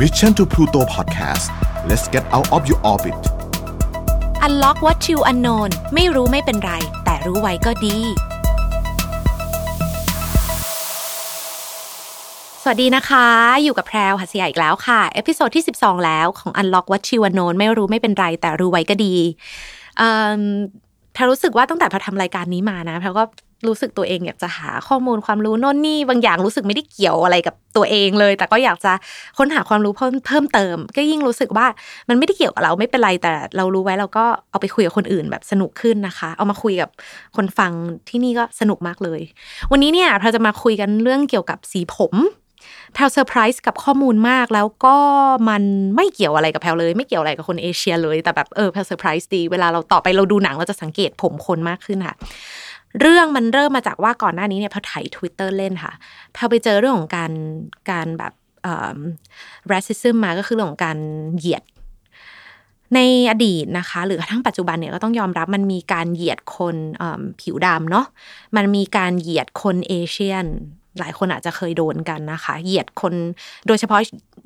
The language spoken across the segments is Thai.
Mission to Pluto Podcast let's get out of your orbit Unlock what you unknown ไม่รู้ไม่เป็นไร แต่รู้ไว้ก็ดี สวัสดีนะคะ อยู่กับแพรวหัสยาอีกแล้วค่ะ episode ที่ 12 แล้วของ Unlock what you unknown ไม่รู้ไม่เป็นไร แต่รู้ไว้ก็ดีแพรรู้สึกว่าตั้งแต่แพรทำรายการนี้มานะแพรก็ รู้สึกตัวเองอยากจะหาข้อมูลความรู้โน่นนี่บางอย่างรู้สึกไม่ได้เกี่ยวอะไรกับตัวเองเลย แต่ก็อยากจะค้นหาความรู้เพิ่มเพิ่มเติม ก็ยิ่งรู้สึกว่ามันไม่ได้เกี่ยวกับเราไม่เป็นไรแต่เรารู้ไว้เราก็เอาไปคุยกับคนอื่นแบบสนุกขึ้นนะคะ เอามาคุยกับคนฟังที่นี่ก็สนุกมากเลย วันนี้เนี่ยเราจะมาคุยกันเรื่องเกี่ยวกับสีผมแพรเซอร์ไพรส์กับข้อมูลมากแล้วก็มันไม่เกี่ยวอะไรกับแพรเลย ไม่เกี่ยวอะไรกับคนเอเชียเลย แต่แบบเออแพรเซอร์ไพรส์ดี เวลาเราต่อไปเราดูหนังเราจะสังเกตผมคนมากขึ้นค่ะ เรื่องมันเริ่มมาจากว่าก่อนหน้านี้เนี่ยพอไถ่าย Twitter เล่นค่ะพอไปเจอเรื่องของการการแบบเอ่อ racism มาก็คือเรื่องของการเหยียดในอดีตนะคะ หรือกระทั่งปัจจุบันเนี่ยก็ต้องยอมรับมันมีการเหยียดคนอืมผิวดำเนาะมันมีการเหยียดคน Asian หลายคนอาจจะเคยโดนกันนะคะ เหยียดคนโดยเฉพาะ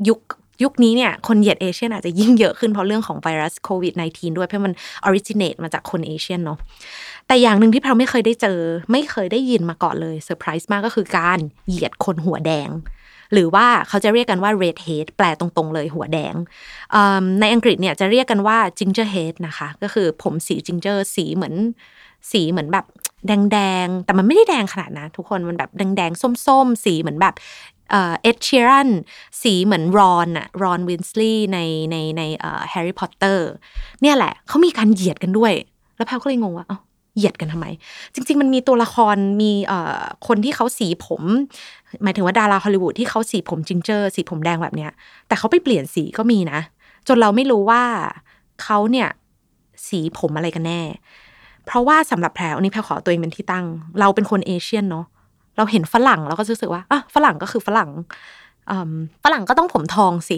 ยุค ยุคนี้เนี่ยคนเหยียด Asian อาจจะยิ่งเยอะขึ้นเพราะเรื่องของไวรัสโควิด -19 ด้วยเพราะมันออริจิน t e มาจากคนเอเชียนเนาะแต่อย่างหนึ่งที่เราไม่เคยได้เจอ ไม่เคยได้ยินมาก่อนเลยเซอร์ไพรส์มากก็คือการเหยียดคนหัวแดง หรือว่าเขาจะเรียกกันว่า red hate แปลตรงๆเลยหัวแดง ในอังกฤษเนี่ยจะเรียกกันว่า ginger hate นะคะ ก็คือผมสี ginger สีเหมือนสีเหมือนแบบแดงๆ แต่มันไม่ได้แดงขนาดนะ ทุกคนมันแบบแดงๆ ส้มๆ สีเหมือนแบบ เอ็ดเชียรันสีเหมือนรอนอะรอนวินสลีย์ในในในแฮร์รี่พอตเตอร์เนี่ยแหละเขามีการเหยียดกันด้วย แล้วแพรก็เลยงงว่าเอ้าเหยียดกันทำไม จริง ๆ มันมีตัวละครมีเอ่อคนที่เขาสีผม หมายถึงว่าดาราฮอลลีวูดที่เขาสีผม ginger สีผมแดงแบบเนี้ย แต่เขาไปเปลี่ยนสีก็มีนะ จนเราไม่รู้ว่าเขาเนี่ยสีผมอะไรกันแน่ เพราะว่าสำหรับแพรอันนี้แพรขอตัวเองเป็นที่ตั้ง เราเป็นคน Asian เนาะ เราเห็นฝรั่งเราก็รู้สึกว่าอะฝรั่งก็คือฝรั่งฝรั่งก็ต้องผมทองสิ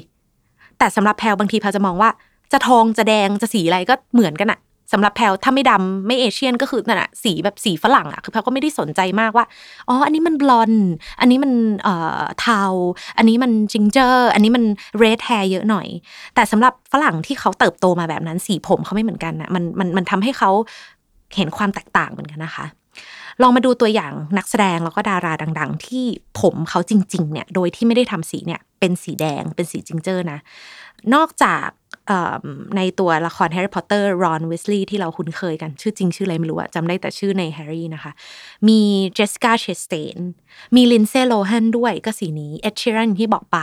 แต่สำหรับแพรบางทีแพรจะมองว่า จะทองจะแดงจะสีอะไรก็เหมือนกันอะสำหรับแพรถ้าไม่ดำไม่ Asian ก็คือนั่นอะสีแบบสีฝรั่งอะคือแพรก็ไม่ได้สนใจมากว่าอ๋ออันนี้มันบลอนด์อันนี้มันเอ่อเทาอันนี้มัน ginger อันนี้มัน red hair เยอะหน่อย แต่สำหรับฝรั่งที่เขาเติบโตมาแบบนั้นสีผมเขาไม่เหมือนกันนะมันมันมันทำให้เขาเห็นความแตกต่างเหมือนกันนะคะ ลองมาดูตัวอย่างนักแสดงแล้วก็ดาราดัง ๆ ที่ผมเขาจริง ๆ เนี่ย โดยที่ไม่ได้ทำสีเนี่ย เป็นสีแดงเป็นสี ginger นะ นอกจากในตัวละครแฮร์รี่พอตเตอร์รอนวิสลีย์ที่เราคุ้นเคยกัน ชื่อจริงชื่ออะไรไม่รู้อะจำได้แต่ชื่อในแฮร์รี่นะคะ มีเจสสิก้าเชสเตนมีลินเซ่โลแฮนด้วยก็สีนี้เอ็ดชีรันที่บอกไป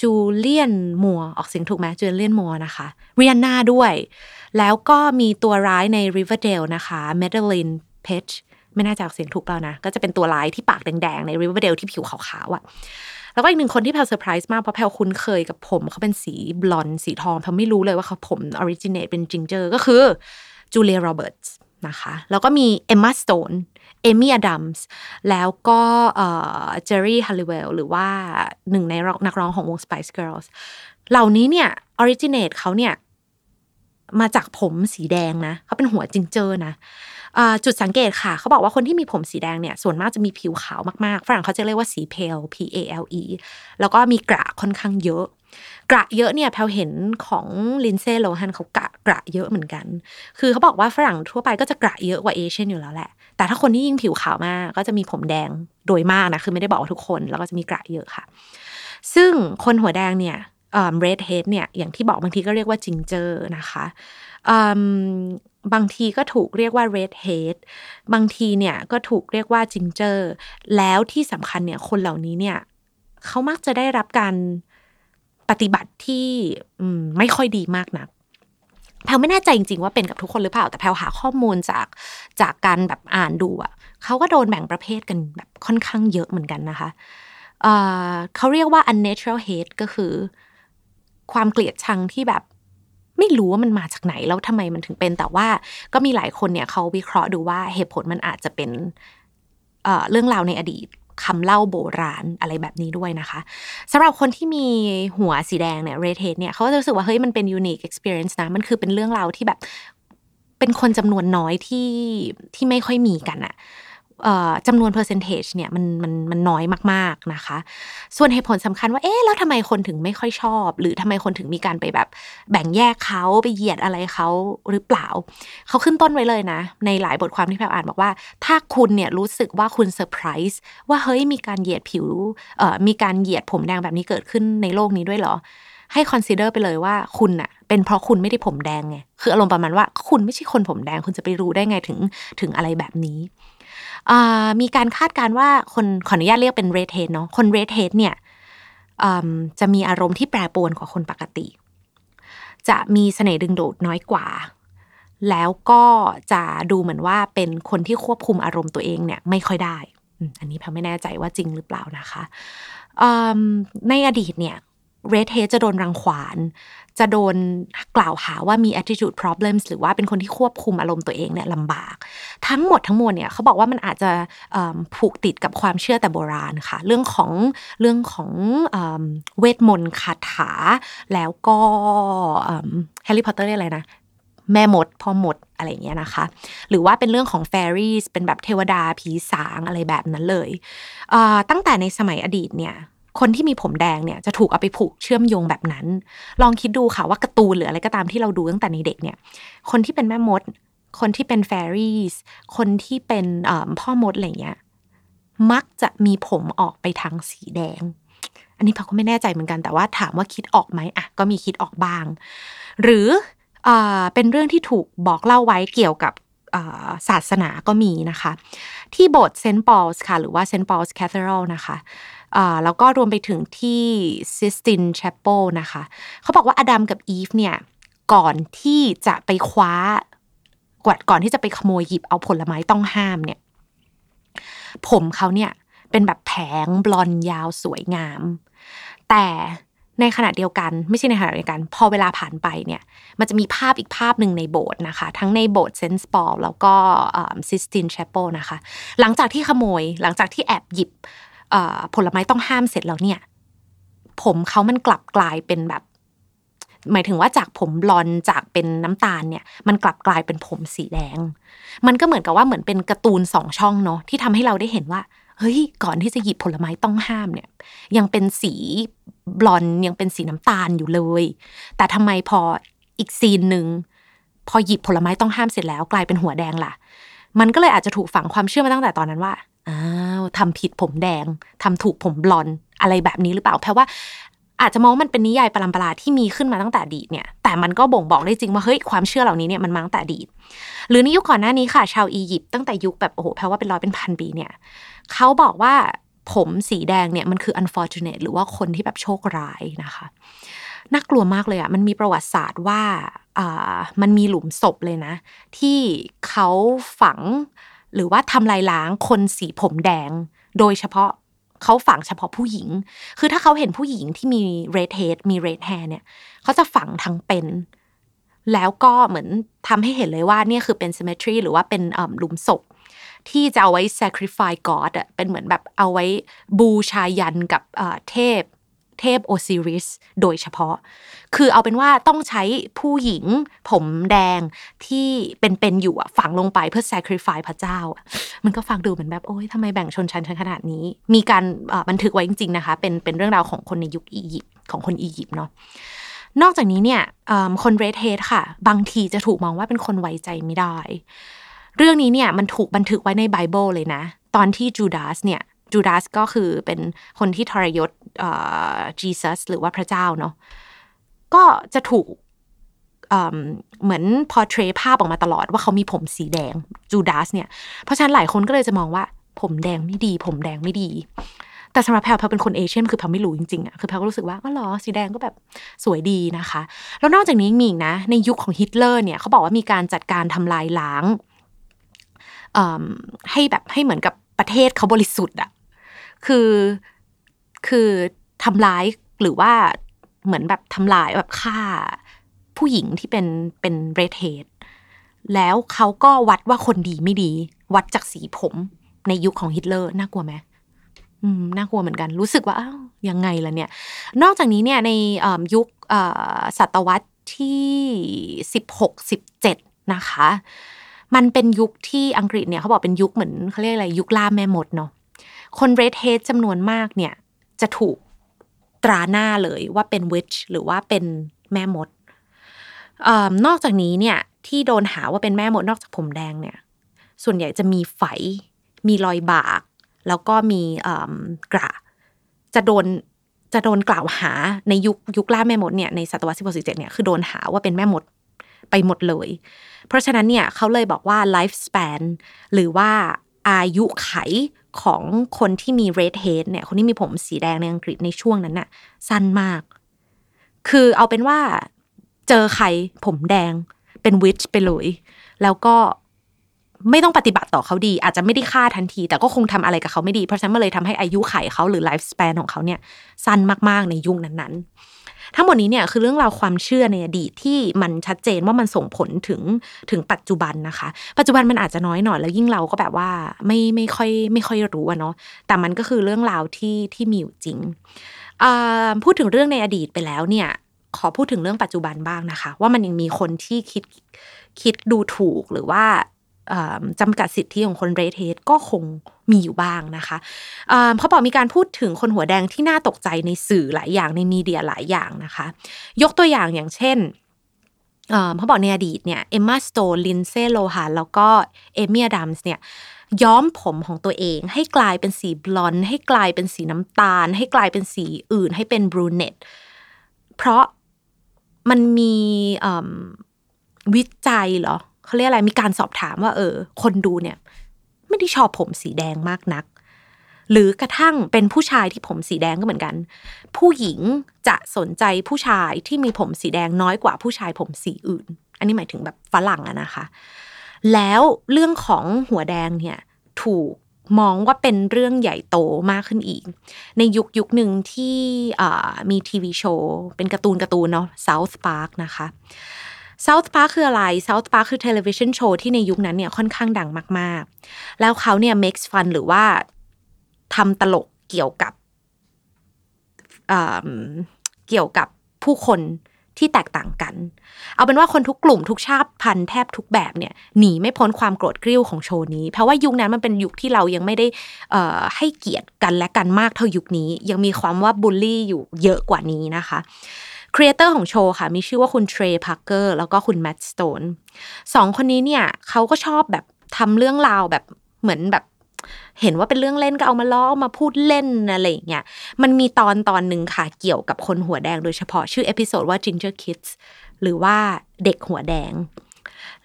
จูเลียนมัวออกเสียงถูกไหมจูเลียนมัวนะคะรีฮันนาด้วย แล้วก็มีตัวร้ายใน Riverdale นะคะเมด e ลินเพชไม่น่าจะออกเสียงถูกเปล่านะ ก็จะเป็นตัวร้ายที่ปากแดงๆ ใน Riverdale ที่ผิวขาวๆอะ่ะแล้วก็อีกหนึ่งคนที่แพรเซอร์ไพรส์มากเพราะแพรคุ้นเคยกับผมเขาเป็นสีบลอนด์สีทองแพรไม่รู้เลยว่าเขาผมออริจิน t e เป็นจิงเจอร์ก็คือจูเลียโรเบิร์ตส์นะคะ แล้วก็มีเอมม่าสโตน เอมี่อดัมส์แล้วก็เจอร์รี่ฮัลลิเวลหรือว่าหนึ่งในนักร้องของวง Spice Girls เหล่านี้เนี่ยออริจิน t e เขาเนี่ยมาจากผมสีแดงนะเขาเป็นหัว ginger นะจุดสังเกตค่ะเขาบอกว่าคนที่มีผมสีแดงเนี่ยส่วนมากจะมีผิวขาวมากๆ ฝรั่งเขาจะเรียกว่าสีเพล P A L E แล้วก็มีกระค่อนข้างเยอะ กระเยอะเนี่ยแพรเห็นของลินเซ่โลฮันเขากระกระเยอะเหมือนกัน คือเขาบอกว่าฝรั่งทั่วไปก็จะกระเยอะกว่า Asian อยู่แล้วแหละ แต่ถ้าคนที่ยิ่งผิวขาวมากก็จะมีผมแดงโดยมากนะคือไม่ได้บอกว่าทุกคนแล้วก็จะมีกระเยอะค่ะ ซึ่งคนหัวแดงเนี่ยเอ่อ red head เนี่ยอย่างที่บอกบางทีก็เรียกว่าจิงเจอร์นะคะอืมบางทีก็ถูกเรียกว่า red head บางทีเนี่ยก็ถูกเรียกว่าจิงเจอร์แล้วที่สำคัญเนี่ยคนเหล่านี้เนี่ยเขามักจะได้รับการปฏิบัติที่ไม่ค่อยดีมากนัก แพลไม่แน่ใจจริงๆว่าเป็นกับทุกคนหรือเปล่า แต่แพลหาข้อมูลจากจากการแบบอ่านดูอะเขาก็โดนแบ่งประเภทกันแบบค่อนข้างเยอะเหมือนกันนะคะเขาเรียกว่า unnatural hate ก็คือ ความเกลียดชังที่แบบไม่รู้ว่ามันมาจากไหนแล้วทำไมมันถึงเป็น แต่ว่าก็มีหลายคนเนี่ยเขาวิเคราะห์ดูว่าเหตุผลมันอาจจะเป็นเรื่องราวในอดีต คำเล่าโบราณอะไรแบบนี้ด้วยนะคะสำหรับคนที่มีหัวสีแดงเนี่ยเรเทสเนี่ยเขาก็จะรู้สึกว่าเฮ้ยมันเป็น unique experience นะมันคือเป็นเรื่องราวที่แบบเป็นคนจำนวนน้อยที่ที่ไม่ค่อยมีกันอะ จำนวน percentage เนี่ยมันมันมันน้อยมากๆนะคะ ส่วนเหตุผลสำคัญว่าเอ๊ะแล้วทำไมคนถึงไม่ค่อยชอบ หรือทำไมคนถึงมีการไปแบบแบ่งแยกเขาไปเหยียดอะไรเขาหรือเปล่า เขาขึ้นต้นไว้เลยนะ ในหลายบทความที่แพรอ่านบอกว่า ถ้าคุณเนี่ยรู้สึกว่าคุณเซอร์ไพรส์ว่าเฮ้ยมีการเหยียดผิวเอ่อมีการเหยียดผมแดงแบบนี้เกิดขึ้นในโลกนี้ด้วยเหรอให้ consider ไปเลยว่าคุณอะเป็นเพราะคุณไม่ได้ผมแดงไงคืออารมณ์ประมาณว่าคุณไม่ใช่คนผมแดงคุณจะไปรู้ได้ไงถึงถึงอะไรแบบนี้ มีการคาดการว่าคนขออนุญาตเรียกเป็นเรดเฮดเนาะคนเรดเฮดเนี่ยจะมีอารมณ์ที่แปรปรวนกว่าคนปกติ จะมีเสน่ห์ดึงดูดน้อยกว่า แล้วก็จะดูเหมือนว่าเป็นคนที่ควบคุมอารมณ์ตัวเองเนี่ยไม่ค่อยได้ อันนี้พาไม่แน่ใจว่าจริงหรือเปล่านะคะในอดีตเนี่ย เรดเฮจะโดนรังควาน จะโดนกล่าวหาว่ามี attitude problems หรือว่าเป็นคนที่ควบคุมอารมณ์ตัวเองเนี่ยลำบาก ทั้งหมดทั้งมวลเนี่ยเขาบอกว่ามันอาจจะผูกติดกับความเชื่อแต่โบราณค่ะ เรื่องของเรื่องของเวทมนต์คาถา แล้วก็แฮร์รี่พอตเตอร์เรียกอะไรนะแม่มดพ่อมดอะไรเงี้ยนะคะ หรือว่าเป็นเรื่องของ fairy เป็นแบบเทวดาผีสางอะไรแบบนั้นเลยตั้งแต่ในสมัยอดีตเนี่ย คนที่มีผมแดงเนี่ยจะถูกเอาไปผูกเชื่อมโยงแบบนั้น ลองคิดดูค่ะว่าการ์ตูนหรืออะไรก็ตามที่เราดูตั้งแต่ในเด็กเนี่ย คนที่เป็นแม่มด คนที่เป็นแฟรี่คนที่เป็นพ่อมดอะไรเงี้ยมักจะมีผมออกไปทางสีแดง อันนี้พาก็ไม่แน่ใจเหมือนกันแต่ว่าถามว่าคิดออกไหมอะก็มีคิดออกบ้าง หรือเป็นเรื่องที่ถูกบอกเล่าไว้เกี่ยวกับ ศาสนาก็มีนะคะ ที่โบสถ์เซนต์ปอลส์ค่ะ หรือว่าเซนต์ปอลส์แคทเธอรัลนะคะแล้วก็รวมไปถึงที่ซิสตินแชปเปิลนะคะ เขาบอกว่าอดัมกับอีฟเนี่ย ก่อนที่จะไปคว้ากวดก่อนที่จะไปขโมยหยิบเอาผลไม้ต้องห้ามเนี่ย ผมเขาเนี่ยเป็นแบบผมบลอนด์ยาวสวยงาม แต่ ในขณะเดียวกัน ไม่ใช่ในขณะเดียวกัน พอเวลาผ่านไปเนี่ยมันจะมีภาพอีกภาพหนึ่งในโบสถ์นะคะ ทั้งในโบสถ์เซนต์ปอลแล้วก็ซิสตินแชปเปิลนะคะ หลังจากที่ขโมย หลังจากที่แอบหยิบผลไม้ต้องห้ามเสร็จแล้วเนี่ย ผมเขามันกลับกลายเป็นแบบ หมายถึงว่าจากผมบลอนด์จากเป็นน้ำตาลเนี่ย มันกลับกลายเป็นผมสีแดง มันก็เหมือนกับว่าเหมือนเป็นการ์ตูนสองช่องเนาะที่ทำให้เราได้เห็นว่า เฮ้ยก่อนที่จะหยิบผลไม้ต้องห้ามเนี่ย ยังเป็นสีบลอนด์ยังเป็นสีน้ำตาลอยู่เลย แต่ทำไมพออีกซีนหนึ่งพอหยิบผลไม้ต้องห้ามเสร็จแล้วกลายเป็นหัวแดงล่ะ มันก็เลยอาจจะถูกฝังความเชื่อมาตั้งแต่ตอนนั้นว่าอ้าวทำผิดผมแดงทำถูกผมบลอนอะไรแบบนี้หรือเปล่าแปลว่า อาจจะมองมันเป็นนิยายปรำปราที่มีขึ้นมาตั้งแต่ดีเนี่ย แต่มันก็บ่งบอกได้จริงว่าเฮ้ยความเชื่อเหล่านี้เนี่ยมันมาตั้งแต่ดีหรือในยุคก่อนหน้านี้ค่ะ ชาวอียิปต์ตั้งแต่ยุคแบบโอ้โหแปลว่าเป็นร้อยเป็นพันปีเนี่ย เขาบอกว่าผมสีแดงเนี่ยมันคือ unfortunate หรือว่าคนที่แบบโชคร้ายนะคะน่ากลัวมากเลยอะ่ะมันมีประวัติศาสตร์ว่าอ่ามันมีหลุมศพเลยนะ ที่เขาฝังหรือว่าทำลายล้างคนสีผมแดง โดยเฉพาะเขาฝังเฉพาะผู้หญิง คือถ้าเขาเห็นผู้หญิงที่มี red head มี red hair เนี่ยเขาจะฝังทั้งเป็น แล้วก็เหมือนทำให้เห็นเลยว่าเนี่ยคือเป็น cemetery หรือว่าเป็นหลุมศพ ที่จะเอาไว้ sacrifice God อะเป็นเหมือนแบบเอาไว้บูชายันกับเทพเทพโอซิริสโดยเฉพาะ คือเอาเป็นว่าต้องใช้ผู้หญิงผมแดงที่เป็นๆอยู่อะฝังลงไปเพื่อ sacrifice พระเจ้า มันก็ฟังดูเหมือนแบบโอ้ยทำไมแบ่งชนชั้นขนาดนี้ มีการบันทึกไว้จริงๆนะคะ เป็นเป็นเรื่องราวของคนในยุคอียิปต์ของคนอียิปต์เนาะนอกจากนี้เนี่ยคนเรดเฮดค่ะ บางทีจะถูกมองว่าเป็นคนไว้ใจไม่ได้ เรื่องนี้เนี่ยมันถูกบันทึกไว้ในไบเบิลเลยนะ ตอนที่จูดาสเนี่ยจูดาสก็คือเป็นคนที่ทรยศจีซัสหรือว่าพระเจ้าเนาะก็จะถูกเหมือน portray ภาพออกมาตลอดว่าเขามีผมสีแดงจูดาสเนี่ย เพราะฉะนั้นหลายคนก็เลยจะมองว่า ผมแดงไม่ดี ผมแดงไม่ดี แต่สำหรับแพรแพรเป็นคน Asian คือแพรไม่รู้จริงๆอะคือแพรก็รู้สึกว่าก็หรอสีแดงก็แบบสวยดีนะคะ แล้วนอกจากนี้มีอีกนะ ในยุคของฮิตเลอร์เนี่ยเขาบอกว่ามีการจัดการทำลายล้าง ให้แบบให้เหมือนกับประเทศเขาบริสุทธิ์อะคือคือทำร้ายหรือว่าเหมือนแบบทำลายแบบฆ่า ผู้หญิงที่เป็นเป็นเรดเฮดแล้วเขาก็วัดว่าคนดีไม่ดี วัดจากสีผมในยุคของฮิตเลอร์น่ากลัวไหมอืมน่ากลัวเหมือนกัน รู้สึกว่าอ้าวยังไงล่ะเนี่ย นอกจากนี้เนี่ยในยุคศตวรรษที่สิบหกสิบเจ็ดนะคะ มันเป็นยุคที่อังกฤษเนี่ยเขาบอกเป็นยุคเหมือนเขาเรียกอะไรยุคล่าแม่มดเนาะคนเรดเฮดจำนวนมากเนี่ยจะถูกตราหน้าเลยว่าเป็นวิชหรือว่าเป็นแม่มดนอกจากนี้เนี่ยที่โดนหาว่าเป็นแม่มดนอกจากผมแดงเนี่ย ส่วนใหญ่จะมีไฝ มีรอยบาก แล้วก็มีกระ จะโดนจะโดนกล่าวหาในยุคยุคล่าแม่มดเนี่ยในศตวรรษที่6 7เนี่ยคือโดนหาว่าเป็นแม่มด ไปหมดเลย เพราะฉะนั้นเนี่ยเขาเลยบอกว่า life span หรือว่าอายุไขของคนที่มี red hair เนี่ยคนที่มีผมสีแดงในอังกฤษในช่วงนั้นน่ะสั้นมาก คือเอาเป็นว่าเจอใครผมแดงเป็นวิชไปเลยแล้วก็ไม่ต้องปฏิบัติต่อเขาดี อาจจะไม่ได้ฆ่าทันที แต่ก็คงทำอะไรกับเขาไม่ดี เพราะฉะนั้นมันเลยทำให้อายุไขเขาหรือไลฟ์สเปนของเขาเนี่ยสั้นมากๆในยุคนั้นๆ ทั้งหมดนี้เนี่ยคือเรื่องราวความเชื่อในอดีตที่มันชัดเจนว่ามันส่งผลถึงถึงปัจจุบันนะคะ ปัจจุบันมันอาจจะน้อยหน่อยแล้วยิ่งเราก็แบบว่าไม่ไม่ค่อยไม่ค่อยรู้อะเนาะแต่มันก็คือเรื่องราวที่ที่มีอยู่จริงพูดถึงเรื่องในอดีตไปแล้วเนี่ยขอพูดถึงเรื่องปัจจุบันบ้างนะคะ ว่ามันยังมีคนที่คิดคิดดูถูกหรือว่าจำกัดสิทธิของคน redhead ก็คง มีอยู่บ้างนะคะเขาบอกมีการพูดถึงคนหัวแดงที่น่าตกใจในสื่อหลายอย่างใน media หลายอย่างนะคะ ยกตัวอย่างอย่างเช่นเขาบอกในอดีตเนี่ย Emma Stone Lindsay Lohan แล้วก็ Amy Adams เนี่ยย้อมผมของตัวเอง ให้กลายเป็นสีบลอนด์ให้กลายเป็นสีน้ำตาล ให้กลายเป็นสีอื่น ให้เป็นบรูเนตเพราะมันมีวิจัยเหรอเขาเรียกอะไรมีการสอบถามว่าเออ คนดูเนี่ย ไม่ได้ชอบผมสีแดงมากนัก หรือกระทั่งเป็นผู้ชายที่ผมสีแดงก็เหมือนกัน ผู้หญิงจะสนใจผู้ชายที่มีผมสีแดงน้อยกว่าผู้ชายผมสีอื่น อันนี้หมายถึงแบบฝรั่งอะนะคะ แล้วเรื่องของหัวแดงเนี่ยถูกมองว่าเป็นเรื่องใหญ่โตมากขึ้นอีก ในยุคยุคหนึ่งที่มีทีวีโชว์ เป็นการ์ตูนการ์ตูนเนาะ South Park นะคะ South Park คืออะไร South Park คือ television show ที่ในยุคนั้นเนี่ยค่อนข้างดังมากๆ แล้วเขาเนี่ย makes fun หรือว่าทำตลกเกี่ยวกับเกี่ยวกับผู้คนที่แตกต่างกัน เอาเป็นว่าคนทุกกลุ่มทุกชาติพันธุ์แทบทุกแบบเนี่ยหนีไม่พ้นความโกรธกริ้วของโชว์นี้ เพราะว่ายุคนั้นมันเป็นยุคที่เรายังไม่ได้ให้เกียรติกันและกันมากเท่ายุคนี้ ยังมีความว่าบูลลี่อยู่เยอะกว่านี้นะคะ creator ของโชว์ค่ะ มีชื่อว่าคุณ Trey Parker แล้วก็คุณ Matt Stone สองคนนี้เนี่ยเขาก็ชอบแบบทำเรื่องราวแบบเหมือนแบบเห็นว่าเป็นเรื่องเล่นก็เอามาล้อมาพูดเล่นอะไรอย่างเงี้ย มันมีตอนตอนหนึ่งค่ะเกี่ยวกับคนหัวแดงโดยเฉพาะชื่อ episode ว่า Ginger Kids หรือว่าเด็กหัวแดง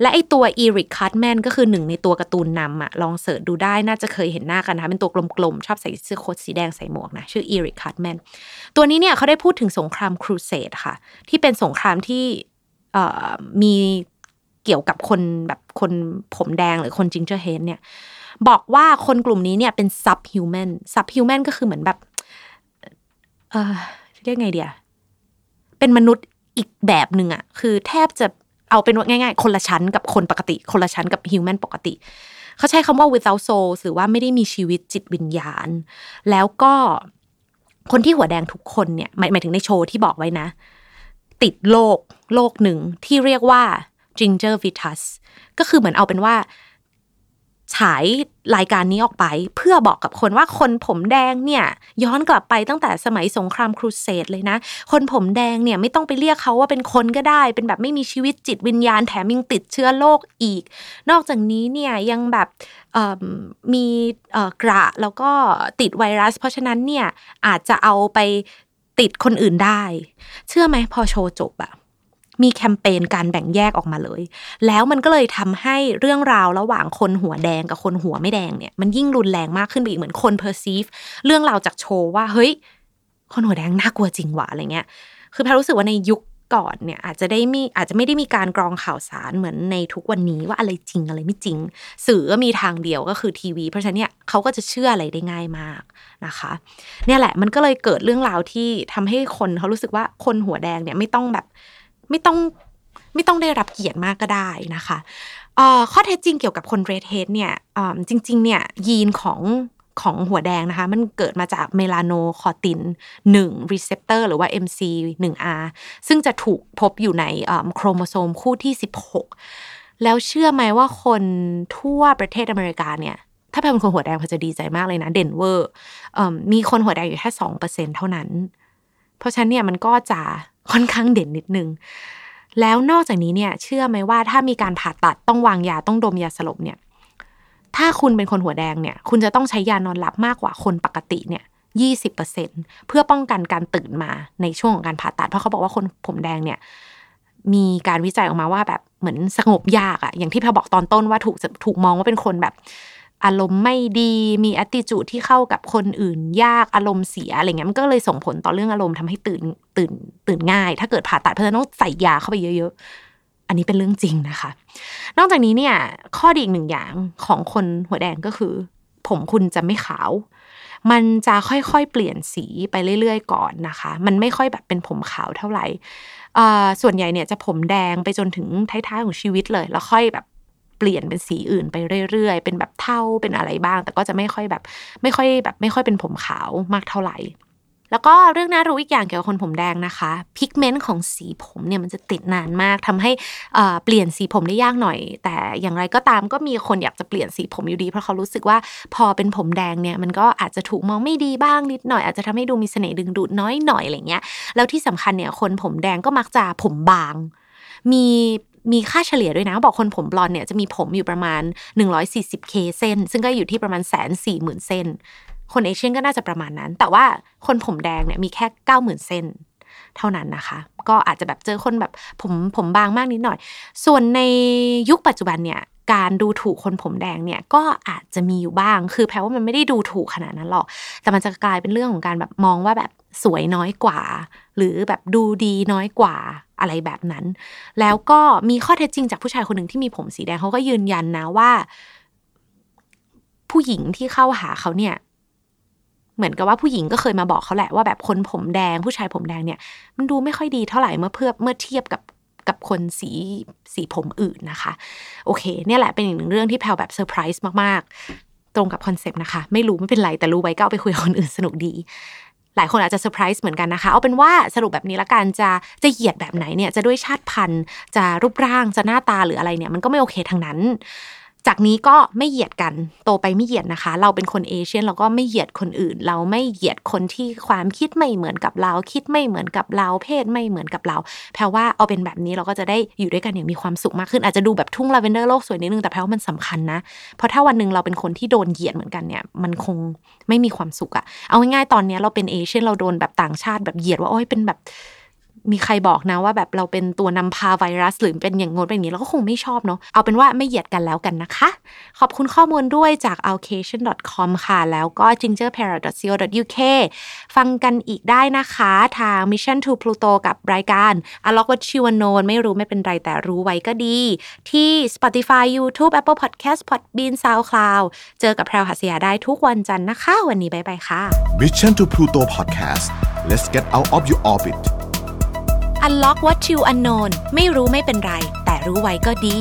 และไอตัว Eric Cartman ก็คือหนึ่งในตัวการ์ตูนนำอะลอง search ดูได้น่าจะเคยเห็นหน้ากันนะคะเป็นตัวกลมๆ ชอบใส่เสื้อโค้ทสีแดงใส่หมวกนะ ชื่อ Eric Cartman ตัวนี้เนี่ยเขาได้พูดถึงสงครามครูเสดค่ะ ที่เป็นสงครามที่มีเกี่ยวกับคนแบบคนผมแดงหรือคน ginger head เนี่ยบอกว่าคนกลุ่มนี้เนี่ยเป็น subhuman subhuman ก็คือเหมือนแบบเออเรียกไงเดียเป็นมนุษย์อีกแบบหนึ่งอะคือแทบจะ เอาเป็นว่าง่ายๆ คนละชั้นกับคนปกติ คนละชั้นกับฮิวแมนปกติ เขาใช้คำว่า without soul หรือว่าไม่ได้มีชีวิตจิตวิญญาณ แล้วก็คนที่หัวแดงทุกคนเนี่ยหมายหมายถึงในโชว์ที่บอกไว้นะ ติดโลกโลกหนึ่งที่เรียกว่า ginger vitus ก็คือเหมือนเอาเป็นว่า ฉายรายการนี้ออกไป เพื่อบอกกับคนว่าคนผมแดงเนี่ย ย้อนกลับไปตั้งแต่สมัยสงครามครูเสดเลยนะ คนผมแดงเนี่ยไม่ต้องไปเรียกเขาว่าเป็นคนก็ได้ เป็นแบบไม่มีชีวิตจิตวิญญาณแถมยังติดเชื้อโรคอีก นอกจากนี้เนี่ยยังแบบมีกระแล้วก็ติดไวรัส เพราะฉะนั้นเนี่ยอาจจะเอาไปติดคนอื่นได้ เชื่อไหมพอโชว์จบอะ มีแคมเปญการแบ่งแยกออกมาเลย แล้วมันก็เลยทำให้เรื่องราวระหว่างคนหัวแดงกับคนหัวไม่แดงเนี่ยมันยิ่งรุนแรงมากขึ้นไปอีกเหมือนคนเพอร์ซีฟเรื่องราวจากโชว์ว่าเฮ้ย คนหัวแดงน่ากลัวจริงหวะอะไรเงี้ย คือแพรรู้สึกว่าในยุคก่อนเนี่ยอาจจะได้มีอาจจะไม่ได้มีการกรองข่าวสารเหมือนในทุกวันนี้ว่าอะไรจริงอะไรไม่จริง สื่อก็มีทางเดียวก็คือทีวี เพราะฉะนั้นเนี่ยเขาก็จะเชื่ออะไรได้ง่ายมากนะคะ เนี่ยแหละมันก็เลยเกิดเรื่องราวที่ทำให้คนเขารู้สึกว่าคนหัวแดงเนี่ยไม่ต้องแบบ ไม่ต้องไม่ต้องได้รับเกียรติมากก็ได้นะคะข้อเท็จจริงเกี่ยวกับคน redhead เนี่ยจริง ๆ เนี่ยยีนของของหัวแดงนะคะ มันเกิดมาจาก melanocortin 1 receptor หรือว่า MC1R ซึ่งจะถูกพบอยู่ในโครโมโซมคู่ที่ 16 แล้วเชื่อไหมว่าคนทั่วประเทศอเมริกาเนี่ย ถ้าเป็นคนหัวแดงเขาจะดีใจมากเลยนะ เด่นเวอร์มีคนหัวแดงอยู่แค่สองเปอร์เซ็นเท่านั้น เพราะฉะนั้นเนี่ยมันก็จะค่อนข้างเด่นนิดนึง แล้วนอกจากนี้เนี่ย เชื่อไหมว่าถ้ามีการผ่าตัดต้องวางยาต้องดมยาสลบเนี่ย ถ้าคุณเป็นคนหัวแดงเนี่ย คุณจะต้องใช้ยานอนหลับมากกว่าคนปกติเนี่ยยี่สิบเปอร์เซ็นเพื่อป้องกันการตื่นมาในช่วงของการผ่าตัด เพราะเขาบอกว่าคนผมแดงเนี่ย มีการวิจัยออกมาว่าแบบเหมือนสงบยากอะอย่างที่พอบอกตอนต้นว่าถูกถูกมองว่าเป็นคนแบบ อารมณ์ไม่ดีมีอติจูที่เข้ากับคนอื่น ยากอารมณ์เสียอะไรเงี้ยมันก็เลยส่งผลต่อเรื่องอารมณ์ทำให้ตื่นตื่นตื่นง่าย ถ้าเกิดผ่าตัดเพราะฉะนั้นต้องใส่ยาเข้าไปเยอะ ๆ อันนี้เป็นเรื่องจริงนะคะ นอกจากนี้เนี่ย ข้อดีอีกหนึ่งอย่างของคนหัวแดงก็คือ ผมคุณจะไม่ขาว มันจะค่อยๆเปลี่ยนสีไปเรื่อยๆ ก่อนนะคะ มันไม่ค่อยแบบเป็นผมขาวเท่าไหร่ส่วนใหญ่เนี่ยจะผมแดงไปจนถึงท้ายๆของชีวิตเลย แล้วค่อยแบบ เปลี่ยนเป็นสีอื่นไปเรื่อยๆ เป็นแบบเท่าเป็นอะไรบ้าง แต่ก็จะไม่ค่อยแบบ ไม่ค่อยแบบ ไม่ค่อยเป็นผมขาวมากเท่าไหร่ แล้วก็เรื่องน่ารู้อีกอย่างเกี่ยวกับคนผมแดงนะคะพิกเมนต์ของสีผมเนี่ยมันจะติดนานมากทำให้เปลี่ยนสีผมได้ยากหน่อย แต่อย่างไรก็ตามก็มีคนอยากจะเปลี่ยนสีผมอยู่ดี เพราะเขารู้สึกว่าพอเป็นผมแดงเนี่ยมันก็อาจจะถูกมองไม่ดีบ้างนิดหน่อย อาจจะทำให้ดูมีเสน่ห์ดึงดูดน้อยหน่อยอะไรเงี้ยแล้วที่สำคัญเนี่ยคนผมแดงก็มักจะผมบางมี มีค่าเฉลี่ยด้วยนะ บอกคนผมบลอนเนี่ยจะมีผมอยู่ประมาณ 140k เส้น ซึ่งก็อยู่ที่ประมาณแสนสี่หมื่นเส้น คนเอเชียนก็น่าจะประมาณนั้น แต่ว่าคนผมแดงเนี่ยมีแค่เก้าหมื่นเส้นเท่านั้นนะคะ ก็อาจจะแบบเจอคนแบบผมผมบางมากนิดหน่อย ส่วนในยุคปัจจุบันเนี่ยการดูถูกคนผมแดงเนี่ยก็อาจจะมีอยู่บ้าง คือแปลว่ามันไม่ได้ดูถูกขนาดนั้นหรอก แต่มันจะกลายเป็นเรื่องของการแบบมองว่าแบบสวยน้อยกว่า หรือแบบดูดีน้อยกว่า อะไรแบบนั้น แล้วก็มีข้อเท็จจริงจากผู้ชายคนหนึ่งที่มีผมสีแดงเขาก็ยืนยันนะว่า ผู้หญิงที่เข้าหาเขาเนี่ย เหมือนกับว่าผู้หญิงก็เคยมาบอกเขาแหละว่าแบบคนผมแดง ผู้ชายผมแดงเนี่ย มันดูไม่ค่อยดีเท่าไหร่เมื่อเพื่อเมื่อเทียบกับกับคนสีสีผมอื่นนะคะ โอเค เนี่ยแหละเป็นอีกหนึ่งเรื่องที่แพรแบบเซอร์ไพรส์มาก ๆ ตรงกับ concept นะคะ ไม่รู้ไม่เป็นไรแต่รู้ไว้ก็เอาไปคุยกับคนอื่นสนุกดี หลายคนอาจจะเซอร์ไพรส์เหมือนกันนะคะ เอาเป็นว่าสรุปแบบนี้ละกันจะจะเหยียดแบบไหนเนี่ยจะด้วยชาติพันธุ์ จะรูปร่างจะหน้าตาหรืออะไรเนี่ยมันก็ไม่โอเคทั้งนั้น จากนี้ก็ไม่เหยียดกัน โตไปไม่เหยียดนะคะ เราเป็นคน Asian เราก็ไม่เหยียดคนอื่น เราไม่เหยียดคนที่ความคิดไม่เหมือนกับเรา คิดไม่เหมือนกับเราเพศไม่เหมือนกับเราแพรว่าเอาเป็นแบบนี้เราก็จะได้อยู่ด้วยกันอย่างมีความสุขมากขึ้นอาจจะดูแบบทุ่งลาเวนเดอร์โลกสวยนิดนึงแต่แพรว่ามันสำคัญนะเพราะถ้าวันหนึ่งเราเป็นคนที่โดนเหยียดเหมือนกันเนี่ยมันคงไม่มีความสุขอะเอาง่ายๆตอนนี้เราเป็นเอเชียนเราโดนแบบต่างชาติแบบเหยียดว่าโอ้ยเป็นแบบ มีใครบอกนะว่าแบบเราเป็นตัวนำพาไวรัส หรือเป็นอย่างงดเป็นอย่างนี้เราก็คงไม่ชอบเนาะเอาเป็นว่าไม่เหยียดกันแล้วกันนะคะ ขอบคุณข้อมูลด้วยจาก alocation.com ค่ะ แล้วก็ gingerparrot.co.uk ฟังกันอีกได้นะคะทาง Mission to Pluto กับรายการ Unlock What You Know ไม่รู้ไม่เป็นไรแต่รู้ไว้ก็ดี ที่ Spotify YouTube Apple Podcast Podbean SoundCloud เจอกับแพรวหัสยาได้ทุกวันจันทร์นะคะ วันนี้บายบายค่ะ Mission to Pluto Podcast let's get out of your orbit Unlock what you unknown ไม่รู้ไม่เป็นไร แต่รู้ไว้ก็ดี